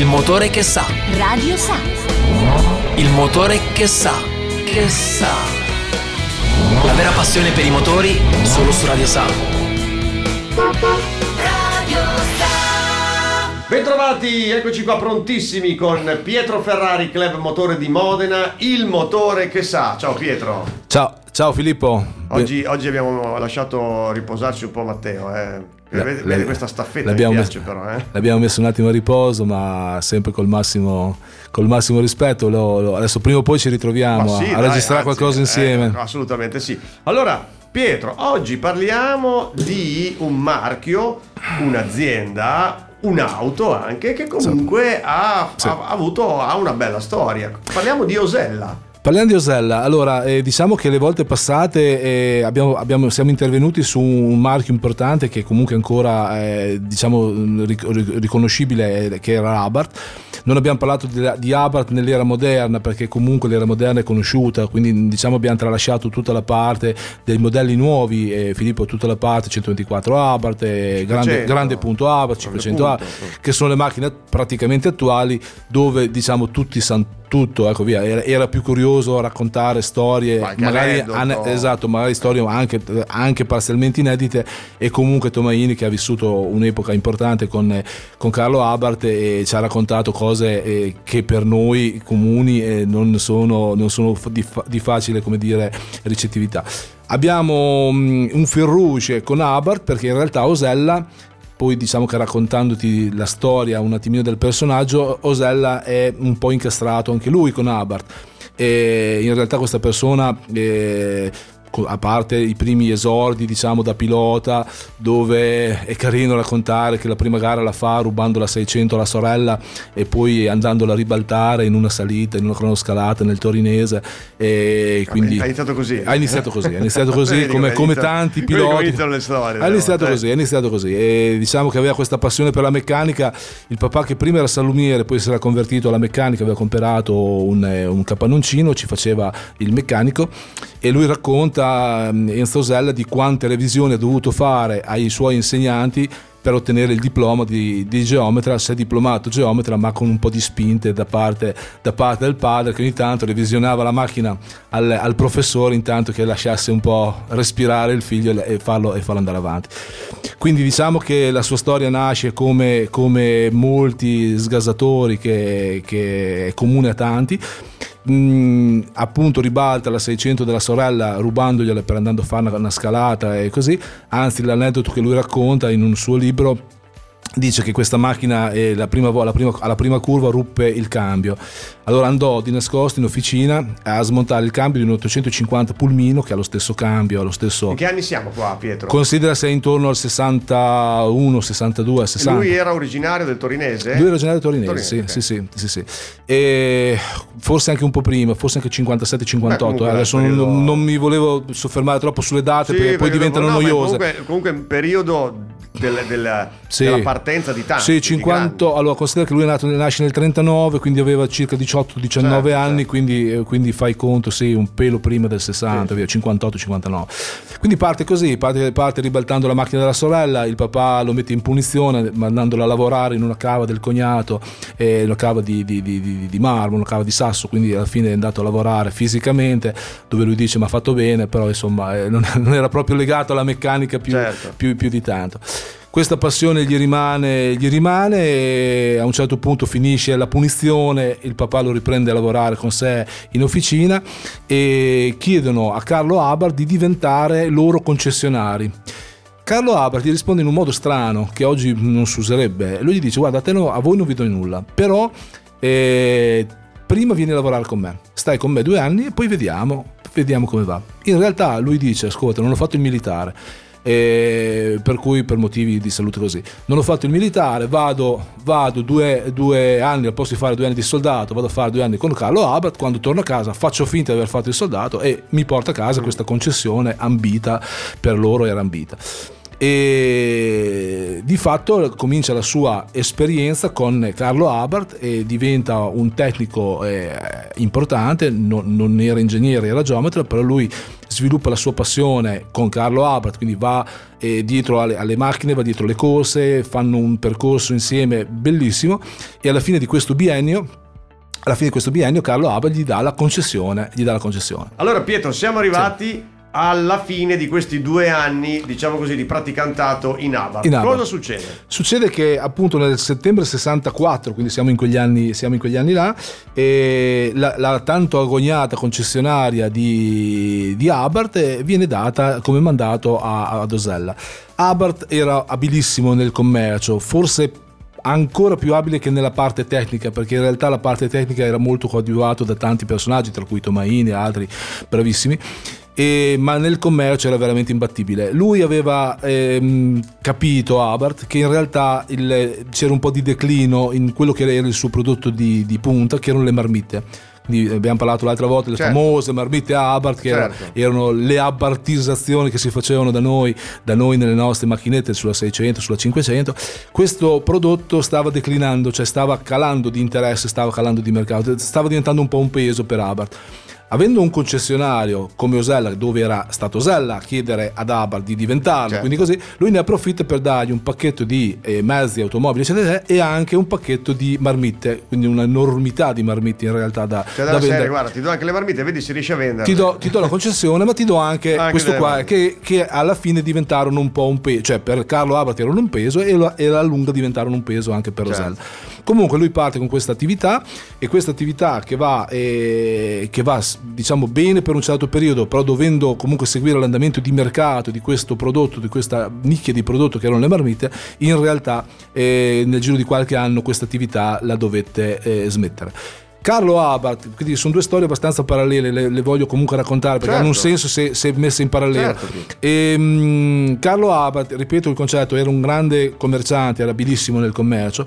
Il motore che sa. Radio Sa. Il motore che sa. Che sa. La vera passione per i motori solo su Radio Sa. Bentrovati, eccoci qua prontissimi con Pietro Ferrari, Club Motore di Modena, il motore che sa. Ciao Pietro. Ciao, ciao Filippo. Oggi, oggi abbiamo lasciato riposarci un po' Matteo, eh. La- Vedi, questa staffetta l'abbiamo piace messo- però, eh. L'abbiamo messo un attimo a riposo, ma sempre col massimo, col massimo rispetto. Lo- lo- adesso prima o poi ci ritroviamo sì, a, dai, registrare anzi, qualcosa eh, insieme. assolutamente sì. Allora, Pietro, oggi parliamo di un marchio, un'azienda, un'auto anche che comunque ha, Sì. ha avuto ha una bella storia. Parliamo di Osella. Parliamo di Osella, allora eh, diciamo che le volte passate eh, abbiamo- abbiamo- siamo intervenuti su un marchio importante che comunque ancora è diciamo, ric- ric- riconoscibile eh, che era Abarth. Non abbiamo parlato di, di Abarth nell'era moderna perché comunque l'era moderna è conosciuta, quindi diciamo abbiamo tralasciato tutta la parte dei modelli nuovi, eh, Filippo tutta la parte 124 Abarth, eh, grande, 500, grande punto Abarth, 500 punto, Abarth, che sono le macchine praticamente attuali dove diciamo tutti sanno tutto, ecco via, era, era più curioso raccontare storie, Qualche magari, ane- esatto, magari storie anche, anche parzialmente inedite. E comunque Tomaini che ha vissuto un'epoca importante con, con Carlo Abarth e ci ha raccontato cose eh, che per noi comuni eh, non sono, non sono di, fa- di facile come dire ricettività. Abbiamo mm, un fil rouge con Abarth perché in realtà Osella poi diciamo che raccontandoti la storia un attimino del personaggio, Osella è un po' incastrato anche lui con Abarth. E in realtà questa persona, eh, a parte i primi esordi diciamo da pilota, dove è carino raccontare che la prima gara la fa rubando la 600 alla sorella e poi andandola a ribaltare in una salita, in una cronoscalata nel torinese. E quindi Ha iniziato così. Ha iniziato così, ha iniziato così come, come tanti piloti. storie, Ha iniziato eh. così, è iniziato così e diciamo che aveva questa passione per la meccanica il papà che prima era salumiere poi si era convertito alla meccanica aveva comprato un, eh, un capannoncino ci faceva il meccanico e lui racconta Enzo Osella di quante revisioni ha dovuto fare ai suoi insegnanti per ottenere il diploma di, di geometra, si è diplomato geometra ma con un po' di spinte da parte, da parte del padre che ogni tanto revisionava la macchina al, al professore intanto che lasciasse un po' respirare il figlio e farlo, e farlo andare avanti. Quindi diciamo che la sua storia nasce come, come molti sgasatori che, che è comune a tanti. Mm, appunto ribalta la 600 della sorella rubandogliela per andando a fare una, una scalata e così. Anzi l'aneddoto che lui racconta in un suo libro dice che questa macchina eh, la prima alla, prima, alla prima curva ruppe il cambio allora andò di nascosto in officina a smontare il cambio di un 850 pulmino che ha lo stesso cambio ha lo stesso In che anni siamo qua, Pietro? considera se è intorno al 61 62 60 Lui era originario del torinese? lui era originario torinese, Torinese, sì, ok. sì, sì, sì, sì. E forse anche un po' prima, forse anche 57-58. Beh, comunque eh, Adesso il non, periodo- non mi volevo soffermare troppo sulle date Sì, perché poi diventano no, noiose. Comunque, comunque un periodo del- del- Sì. della partenza di tanti. Sì, di 50, grandi. allora considera che lui è nato, nasce nel 39, quindi aveva circa 18-19 Certo, anni, certo. Quindi, eh, quindi fai conto, sì, un pelo prima del 60, via, 58-59. Quindi parte così, parte, parte ribaltando la macchina della sorella, il papà lo mette in punizione mandandola a lavorare in una cava del cognato, eh, una cava di, di, di, di- di marmo, una cava di sasso, quindi alla fine è andato a lavorare fisicamente, dove lui dice ma ha fatto bene, però insomma eh, non, non era proprio legato alla meccanica più, Certo. più, più di tanto. Questa passione gli rimane, gli rimane e a un certo punto finisce la punizione, il papà lo riprende a lavorare con sé in officina e chiedono a Carlo Abar di diventare loro concessionari. Carlo Abar gli risponde in un modo strano che oggi non si userebbe. Lui gli dice guarda a, no- a voi non vi do nulla, però eh, prima vieni a lavorare con me, stai con me due anni e poi vediamo, vediamo come va. In realtà lui dice ascolta non ho fatto il militare per cui per motivi di salute così. Non ho fatto il militare vado, vado due, due anni al posto di fare due anni di soldato vado a fare due anni con Carlo Abat quando torno a casa faccio finta di aver fatto il soldato e mi porta a casa questa concessione ambita per loro era ambita. E di fatto comincia la sua esperienza con Carlo Abart e diventa un tecnico eh, importante, non, non era ingegnere, era geometra, però lui sviluppa la sua passione con Carlo Abarth, quindi va eh, dietro alle, alle, macchine, va dietro le corse, fanno un percorso insieme bellissimo e alla fine di questo biennio alla fine di questo biennio Carlo Abarth gli dà la concessione, gli dà la concessione. Allora Pietro, siamo arrivati sì alla fine di questi due anni, diciamo così, di praticantato in Abar. In Abar. Cosa succede? Succede che appunto nel settembre 64, quindi siamo in quegli anni, siamo in quegli anni là, la, la, tanto agognata concessionaria di, di Abarth eh, viene data come mandato a, ad Osella. Abarth era abilissimo nel commercio, forse ancora più abile che nella parte tecnica, perché in realtà la parte tecnica era molto coadiuvato da tanti personaggi, tra cui Tomaini e altri bravissimi. E, ma nel commercio era veramente imbattibile. Lui aveva ehm, capito, Abarth, che in realtà il, c'era un po' di declino in quello che era il suo prodotto di, di punta, che erano le marmitte abbiamo parlato l'altra volta delle certo. famose marmitte Abarth che certo. erano le abartizzazioni che si facevano da noi, da noi nelle nostre macchinette sulla 600, sulla 500 questo prodotto stava declinando cioè stava calando di interesse stava calando di mercato stava diventando un po' un peso per Abarth avendo un concessionario come Osella, dove era stato Osella a chiedere ad Abar di diventarlo, certo. quindi così, lui ne approfitta per dargli un pacchetto di eh, mezzi, automobili, eccetera, e anche un pacchetto di marmitte, quindi un'enormità di marmitte in realtà da, cioè, da vendere. Serie, guarda, ti do anche le marmitte, vedi se riesci a vendere. Ti do, ti do la concessione, ma ti do anche, anche questo qua, che, che, alla fine diventarono un po' un peso, cioè per Carlo Abar erano un peso e, la, e alla lunga diventarono un peso anche per certo. Osella. Comunque lui parte con questa attività e questa attività che va, eh, che va diciamo bene per un certo periodo, però dovendo comunque seguire l'andamento di mercato di questo prodotto, di questa nicchia di prodotto che erano le marmite, in realtà eh, nel giro di qualche anno questa attività la dovette eh, smettere. Carlo Abarth, quindi sono due storie abbastanza parallele, le, le voglio comunque raccontare perché certo. hanno un certo. senso se, se messe in parallelo. Certo. E, um, Carlo Abarth, ripeto il concetto, era un grande commerciante, era abilissimo nel commercio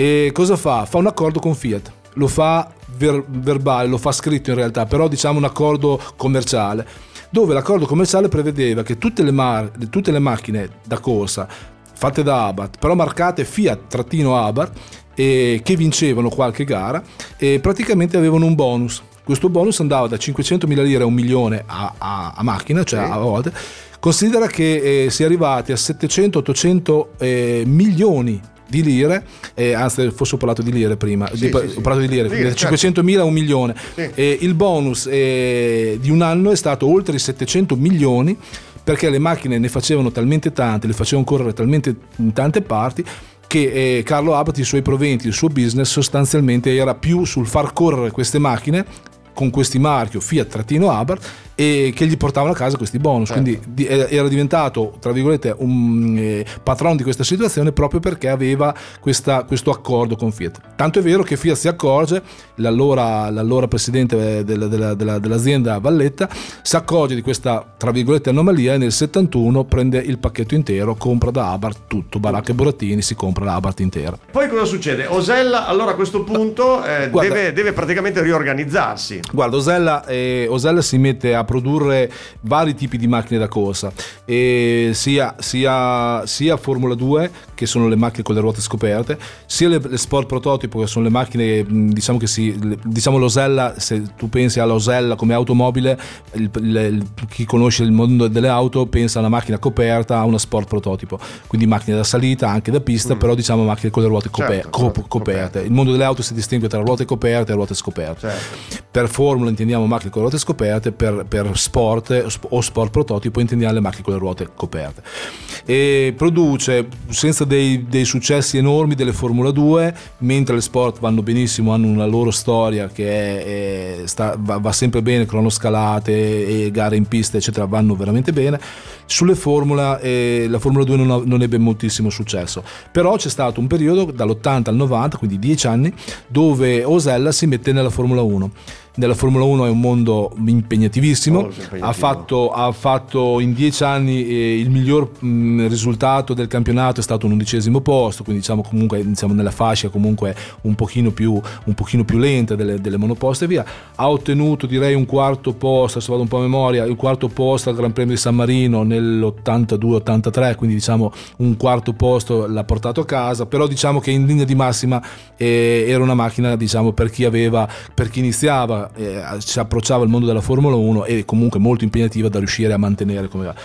e cosa fa? Fa un accordo con Fiat, lo fa ver- verbale, lo fa scritto in realtà, però diciamo un accordo commerciale dove l'accordo commerciale prevedeva che tutte le, mar- tutte le macchine da corsa fatte da Abarth, però marcate Fiat-Abarth, e che vincevano qualche gara e praticamente avevano un bonus. Questo bonus andava da 500.000 lire a un milione a, a, a macchina, cioè a volte. Considera che eh, si è arrivati a 700-800 eh, milioni di lire, eh, anzi forse ho parlato di lire prima, sì, di, sì, ho parlato di lire, lire 500.000 certo. a un milione. Eh, il bonus eh, di un anno è stato oltre i 700 milioni perché le macchine ne facevano talmente tante, le facevano correre talmente in tante parti che eh, Carlo Abbott i suoi proventi, il suo business sostanzialmente era più sul far correre queste macchine con questi marchio Fiat-Abarth e che gli portavano a casa questi bonus. Certo. Quindi di, era diventato, tra virgolette, un eh, patron di questa situazione proprio perché aveva questa, questo accordo con Fiat. Tanto è vero che Fiat si accorge, l'allora, l'allora presidente della, della, della, dell'azienda Valletta si accorge di questa, tra virgolette, anomalia e nel 71 prende il pacchetto intero, compra da Abarth tutto, baracca e burattini, si compra la Abarth intera. Poi cosa succede? Osella allora a questo punto eh, Guarda, deve, deve, praticamente riorganizzarsi. Guarda, Osella, eh, Osella si mette a produrre vari tipi di macchine da corsa, sia, sia, sia, Formula 2, che sono le macchine con le ruote scoperte, sia le, le Sport Prototipo, che sono le macchine, diciamo che si, diciamo l'Osella, se tu pensi all'Osella come automobile, il, il, chi conosce il mondo delle auto pensa a una macchina coperta, a una Sport Prototipo, quindi macchine da salita, anche da pista, mm. però diciamo macchine con le ruote coper- certo, certo, coperte. Il mondo delle auto si distingue tra ruote coperte e ruote scoperte. Certo. Per Formula intendiamo macchine con le ruote scoperte, per, per per sport o sport prototipo intendiamo le macchine con le ruote coperte. E produce senza dei, dei, successi enormi delle Formula 2 mentre le sport vanno benissimo hanno una loro storia che è, è, sta, va, va, sempre bene cronoscalate e gare in pista eccetera vanno veramente bene sulle Formula eh, la Formula 2 non, non, ebbe moltissimo successo. Però c'è stato un periodo dall'80 al 90 quindi 10 anni dove Osella si mette nella Formula 1 della Formula 1 è un mondo impegnativissimo, impegnativo. ha, fatto, ha, fatto, in dieci anni eh, il miglior mh, risultato del campionato è stato un undicesimo posto, quindi diciamo comunque siamo nella fascia comunque un pochino più, un pochino più lenta delle, delle, monoposte e via, ha ottenuto direi un quarto posto, adesso vado un po' a memoria, il quarto posto al Gran Premio di San Marino nell'82-83, quindi diciamo un quarto posto l'ha portato a casa, però diciamo che in linea di massima eh, era una macchina diciamo per chi aveva, per chi iniziava eh, si approcciava al mondo della Formula 1 e comunque molto impegnativa da riuscire a mantenere come gara.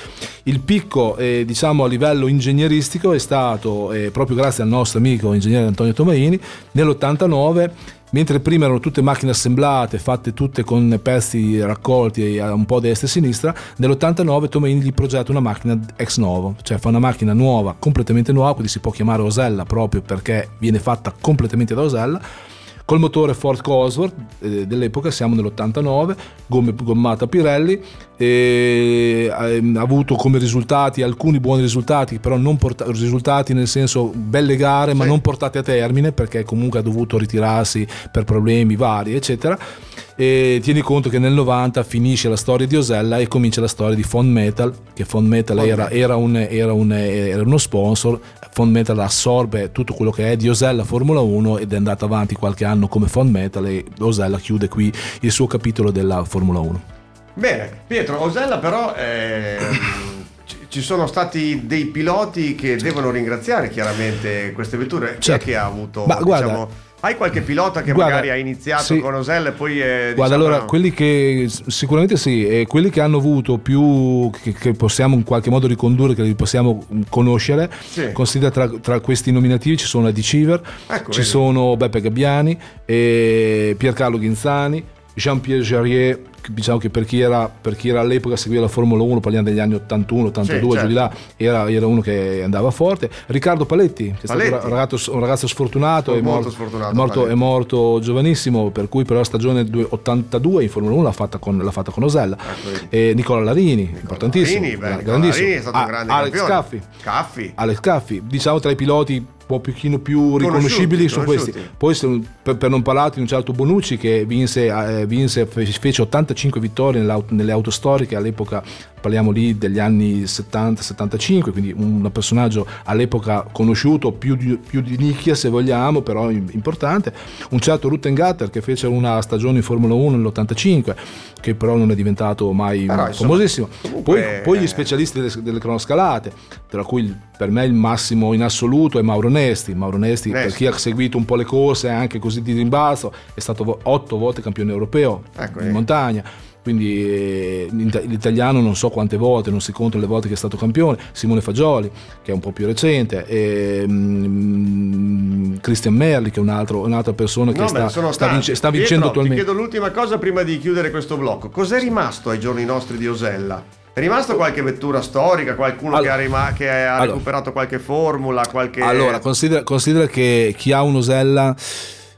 Il picco eh, diciamo a livello ingegneristico è stato eh, proprio grazie al nostro amico ingegnere Antonio Tomaini nell'89 mentre prima erano tutte macchine assemblate, fatte tutte con pezzi raccolti un po' a destra e a sinistra, nell'89 Tomaini gli progetta una macchina ex novo, cioè fa una macchina nuova, completamente nuova, quindi si può chiamare Osella proprio perché viene fatta completamente da Osella col motore Ford Cosworth eh, dell'epoca, siamo nell'89, gomme, gommata Pirelli, e, ehm, ha avuto come risultati alcuni buoni risultati, però non porta- risultati nel senso belle gare, sì. ma non portate a termine perché comunque ha dovuto ritirarsi per problemi vari, eccetera. E tieni conto che nel 90 finisce la storia di Osella e comincia la storia di Fond Metal, che Fond Metal era, era, un, era, un, era uno sponsor, Fond Metal assorbe tutto quello che è di Osella Formula 1 ed è andato avanti qualche anno come Fond Metal e Osella chiude qui il suo capitolo della Formula 1. Bene, Pietro, Osella però... Eh, ci sono stati dei piloti che devono ringraziare chiaramente queste vetture. Chi certo. è che ha avuto... Ma, diciamo, guarda, hai qualche pilota che Guarda, magari ha iniziato sì. con Osella e poi è, Guarda, diciamo, allora, quelli che sicuramente sì, e quelli che hanno avuto più che, che, possiamo in qualche modo ricondurre, che li possiamo conoscere, sì. considera tra, tra, questi nominativi ci sono Eddie Civer, ecco, ci vedi. sono Beppe Gabbiani, Piercarlo Ghinzani, Jean-Pierre Jarrier diciamo che per chi, era, per chi era all'epoca seguiva la Formula 1, parliamo degli anni 81, 82, sì, certo. giù di là, era, era, uno che andava forte. Riccardo Paletti, che Paletti. è stato un ragazzo, un ragazzo sfortunato, è morto, sfortunato, è, morto, è morto, giovanissimo, per cui però la stagione 82 in Formula 1 l'ha fatta con, l'ha fatta con Osella. Ecco, e Nicola Larini, Nicola importantissimo, Larini, beh, grandissimo. Larini è stato un grande Alex Caffi. Caffi. Alex Caffi, diciamo tra i piloti un pochino più riconoscibili sono questi. Poi per, per, non parlare di un certo Bonucci che vinse, eh, vinse fece 85 vittorie nelle auto storiche all'epoca parliamo lì degli anni 70-75, quindi un personaggio all'epoca conosciuto, più di, più di, nicchia se vogliamo, però importante. Un certo Ruttengatter che fece una stagione in Formula 1 nell'85, che però non è diventato mai però, famosissimo. Insomma, poi, poi, gli specialisti delle, delle, cronoscalate, tra cui per me il massimo in assoluto è Mauro Nesti. Mauro Nesti, Nesti. per chi ha seguito un po' le corse, anche così di rimbalzo, è stato otto volte campione europeo ecco, in eh. montagna quindi eh, l'italiano non so quante volte, non si contano le volte che è stato campione, Simone Fagioli che è un po' più recente, e, um, Christian Merli che è un altro, un'altra persona che no, sta, sta, vince, sta, vincendo Pietro, attualmente. Ti chiedo l'ultima cosa prima di chiudere questo blocco, cos'è rimasto ai giorni nostri di Osella? È rimasto qualche vettura storica, qualcuno allora, che ha, rima- che ha allora, recuperato qualche formula, qualche... Allora, considera, considera che chi ha un Osella...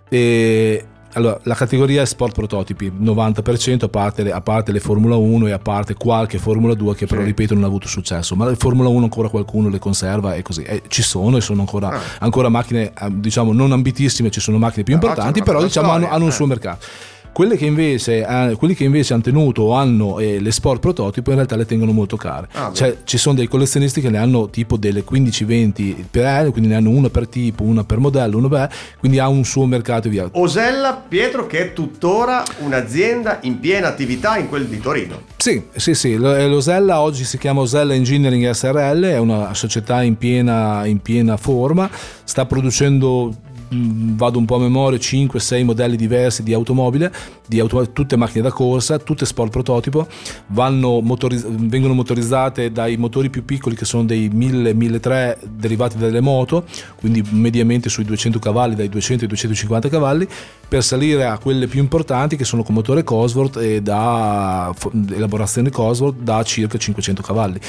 Eh, allora, la categoria è sport prototipi, 90% a parte, le, a parte le Formula 1 e a parte qualche Formula 2 che però, sì. ripeto, non ha avuto successo. Ma le Formula 1 ancora qualcuno le conserva e così. E ci sono e sono ancora, ah. ancora macchine, eh, diciamo, non ambitissime, ci sono macchine più ah, importanti, però diciamo hanno, hanno un suo mercato. Quelle che invece, eh, quelli che invece hanno tenuto o hanno eh, le sport prototipo in realtà le tengono molto care. Ah, cioè, ci sono dei collezionisti che ne hanno tipo delle 15-20 per aereo, quindi ne hanno una per tipo, una per modello, una per... quindi ha un suo mercato e via. Osella Pietro che è tuttora un'azienda in piena attività in quel di Torino. Sì, sì, sì, eh, l'Osella oggi si chiama Osella Engineering SRL, è una società in piena, in piena forma, sta producendo vado un po' a memoria 5-6 modelli diversi di automobile, di auto, tutte macchine da corsa, tutte sport prototipo, motoriz- vengono motorizzate dai motori più piccoli che sono dei 1000-1300 derivati dalle moto, quindi mediamente sui 200 cavalli, dai 200 ai 250 cavalli, per salire a quelle più importanti che sono con motore Cosworth e da elaborazione Cosworth da circa 500 cavalli.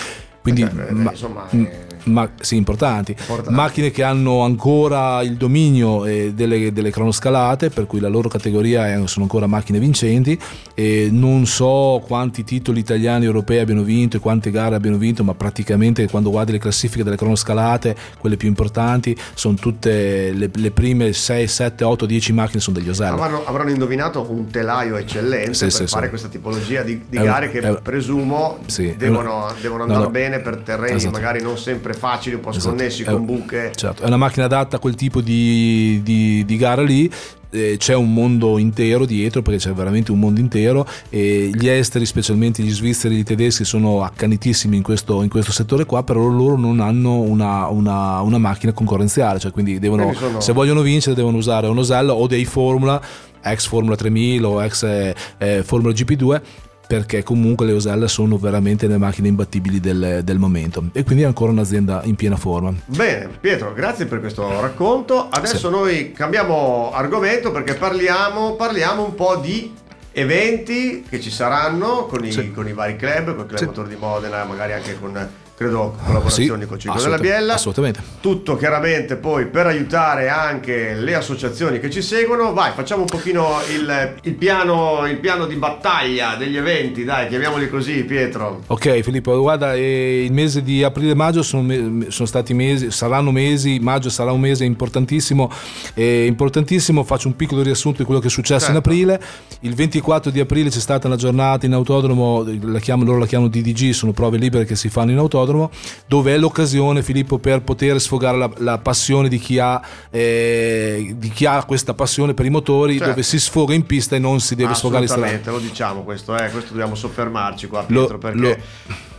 Quindi, eh, ma, insomma, è ma, sì, importanti. importanti. Macchine che hanno ancora il dominio eh, delle, delle, cronoscalate, per cui la loro categoria è, sono ancora macchine vincenti. E non so quanti titoli italiani e europei abbiano vinto e quante gare abbiano vinto, ma praticamente quando guardi le classifiche delle cronoscalate, quelle più importanti, sono tutte le, le prime 6, 7, 8, 10 macchine sono degli Osella. Avranno, avranno indovinato un telaio eccellente sì, per sì, fare sì. questa tipologia di, di gare che presumo devono, devono, andare no. bene per terreni esatto. magari non sempre facili, un po' esatto. sconnessi, esatto. con buche. Certo, è una macchina adatta a quel tipo di, di, di gara lì eh, c'è un mondo intero dietro perché c'è veramente un mondo intero e gli esteri specialmente gli svizzeri e i tedeschi sono accanitissimi in questo, in questo, settore qua però loro non hanno una, una, una macchina concorrenziale cioè quindi devono, sono... se vogliono vincere devono usare un Osella o dei Formula ex Formula 3000 o ex eh, eh Formula GP2 perché comunque le Osella sono veramente le macchine imbattibili del, del, momento e quindi è ancora un'azienda in piena forma. Bene, Pietro, grazie per questo racconto. Adesso sì. noi cambiamo argomento perché parliamo, parliamo un po' di eventi che ci saranno con i, sì. con i vari club, con il Club sì. Motor di Modena, magari anche con credo collaborazioni sì, con Circo della Biella. Assolutamente. Tutto chiaramente poi per aiutare anche le associazioni che ci seguono. Vai, facciamo un pochino il, il, piano, il piano di battaglia degli eventi, dai, chiamiamoli così Pietro. Ok Filippo, guarda, eh, il mese di aprile e maggio sono, sono, stati mesi, saranno mesi, maggio sarà un mese importantissimo, eh, importantissimo, faccio un piccolo riassunto di quello che è successo certo. in aprile. Il 24 di aprile c'è stata una giornata in autodromo, la chiamo, loro la chiamano DDG, sono prove libere che si fanno in autodromo autodromo, dove è l'occasione, Filippo, per poter sfogare la, la passione di chi, ha, eh, di chi, ha, questa passione per i motori, certo. dove si sfoga in pista e non si deve sfogare in strada. Assolutamente, lo diciamo questo, eh, questo dobbiamo soffermarci qua, Pietro, lo, perché... Lo,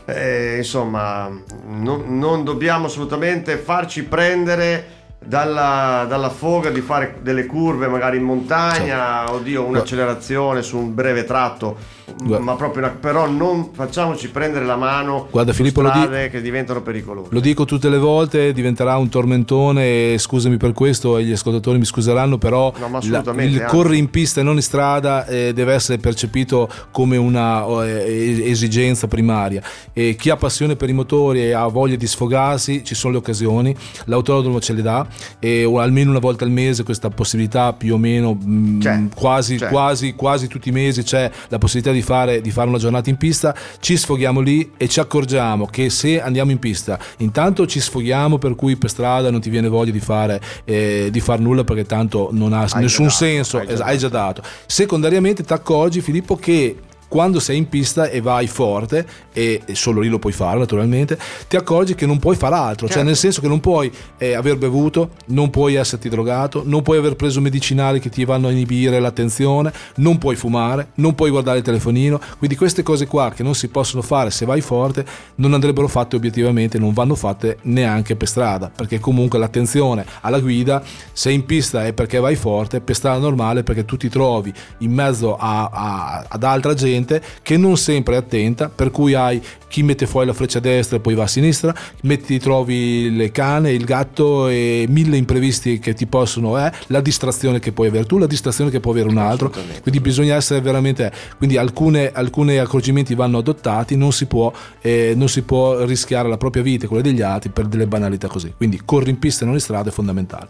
eh, insomma, non, non dobbiamo assolutamente farci prendere dalla, dalla, foga di fare delle curve magari in montagna, certo. oddio, un'accelerazione su un breve tratto, Guarda. ma proprio una, però non facciamoci prendere la mano Guarda, Filippo, strade lo di- che diventano pericolose. Lo dico tutte le volte, diventerà un tormentone, scusami per questo e gli ascoltatori mi scuseranno, però no, la, il corri in pista e non in strada eh, deve essere percepito come una eh, esigenza primaria e chi ha passione per i motori e ha voglia di sfogarsi, ci sono le occasioni, l'autodromo ce le dà e almeno una volta al mese questa possibilità più o meno mh, mm, quasi, quasi, quasi tutti i mesi c'è la possibilità di fare, di fare una giornata in pista, ci sfoghiamo lì e ci accorgiamo che se andiamo in pista intanto ci sfoghiamo per cui per strada non ti viene voglia di fare, eh, di far nulla perché tanto non ha hai nessun dato, senso, hai già, hai già dato. Secondariamente ti accorgi Filippo che quando sei in pista e vai forte, e solo lì lo puoi fare naturalmente, ti accorgi che non puoi fare altro, certo. cioè nel senso che non puoi eh, aver bevuto, non puoi esserti drogato, non puoi aver preso medicinali che ti vanno a inibire l'attenzione, non puoi fumare, non puoi guardare il telefonino, quindi queste cose qua che non si possono fare se vai forte non andrebbero fatte obiettivamente, non vanno fatte neanche per strada, perché comunque l'attenzione alla guida, se in pista è perché vai forte, per strada normale perché tu ti trovi in mezzo a, a, ad altra gente, gente che non sempre è attenta, per cui hai chi mette fuori la freccia a destra e poi va a sinistra, metti, trovi le cane, il gatto e mille imprevisti che ti possono, eh, la distrazione che puoi avere tu, la distrazione che può avere un altro, quindi bisogna essere veramente, quindi alcune, alcuni accorgimenti vanno adottati, non si, può, eh, non si può rischiare la propria vita e quella degli altri per delle banalità così, quindi corri in pista e non in strada è fondamentale.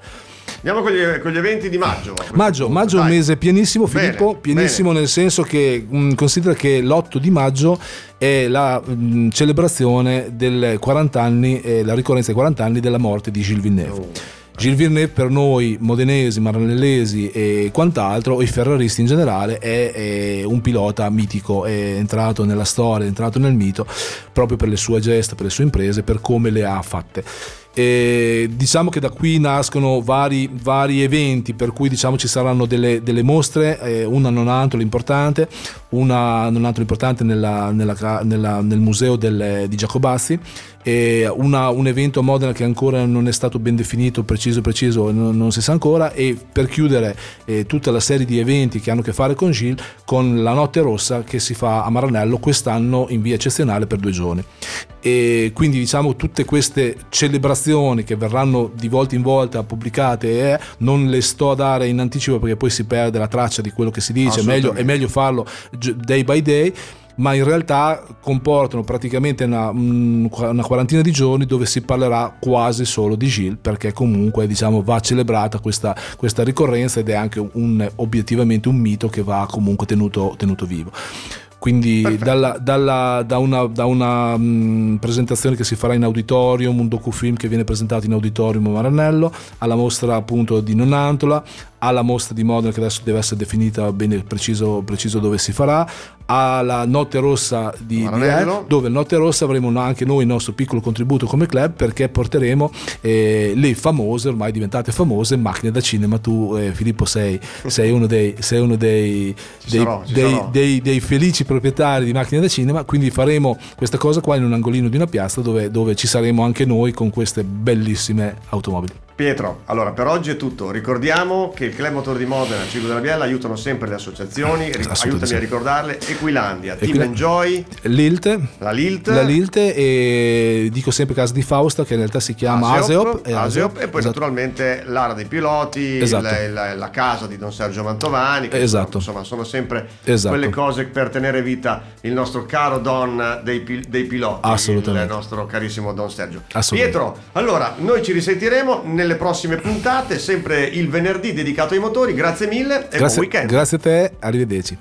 Andiamo con gli, con gli, eventi di maggio. Maggio, maggio è un mese pienissimo, Filippo, bene, pienissimo bene. nel senso che mh, mm, considera che l'8 di maggio è la mh, mm, celebrazione del 40 anni, eh, la ricorrenza dei 40 anni della morte di Gilles Villeneuve. Oh. Gilles Villeneuve per noi modenesi, maranellesi e quant'altro, e ferraristi in generale, è, è, un pilota mitico, è entrato nella storia, è entrato nel mito proprio per le sue gesta, per le sue imprese, per come le ha fatte. E diciamo che da qui nascono vari, vari eventi per cui diciamo ci saranno delle, delle mostre, eh, una non altro l'importante, una non altro importante nella, nella, nella, nel museo del, di Giacobazzi una, un evento a Modena che ancora non è stato ben definito, preciso, preciso, non, non si sa ancora, e per chiudere eh, tutta la serie di eventi che hanno a che fare con Gilles, con la Notte Rossa che si fa a Maranello quest'anno in via eccezionale per due giorni. E quindi diciamo tutte queste celebrazioni che verranno di volta in volta pubblicate, eh, non le sto a dare in anticipo perché poi si perde la traccia di quello che si dice, è meglio, è meglio farlo day by day ma in realtà comportano praticamente una, una, quarantina di giorni dove si parlerà quasi solo di Gilles perché comunque diciamo, va celebrata questa, questa, ricorrenza ed è anche un, obiettivamente un mito che va comunque tenuto, tenuto vivo. Quindi dalla, dalla, da una, da una mh, presentazione che si farà in auditorium, un docufilm che viene presentato in auditorium a Maranello, alla mostra appunto di Nonantola, alla mostra di Modena che adesso deve essere definita bene preciso, preciso dove si farà, alla Notte Rossa di, eh, dove Notte Rossa avremo anche noi il nostro piccolo contributo come club perché porteremo eh, le famose, ormai diventate famose, macchine da cinema. Tu eh, Filippo sei, sei, uno dei, sei uno dei, dei, sarò, dei, dei, dei, felici proprietari di macchine da cinema, quindi faremo questa cosa qua in un angolino di una piazza dove, dove ci saremo anche noi con queste bellissime automobili. Pietro, allora per oggi è tutto. Ricordiamo che il Club Motor di Modena, Cibo della Biella aiutano sempre le associazioni, aiutami a ricordarle, Equilandia, Team Equil- Enjoy, Lilt, la Lilt, la Lilt e dico sempre casa di Fausta che in realtà si chiama Aseop, Aseop, e, Aseop, e poi esatto. naturalmente l'Ara dei Piloti, esatto. la, la, la, casa di Don Sergio Mantovani, che esatto. insomma sono sempre esatto. quelle cose per tenere vita il nostro caro Don dei, dei piloti, il nostro carissimo Don Sergio. Pietro, allora noi ci risentiremo nel nelle prossime puntate, sempre il venerdì dedicato ai motori. Grazie mille e grazie, buon weekend. Grazie a te, arrivederci.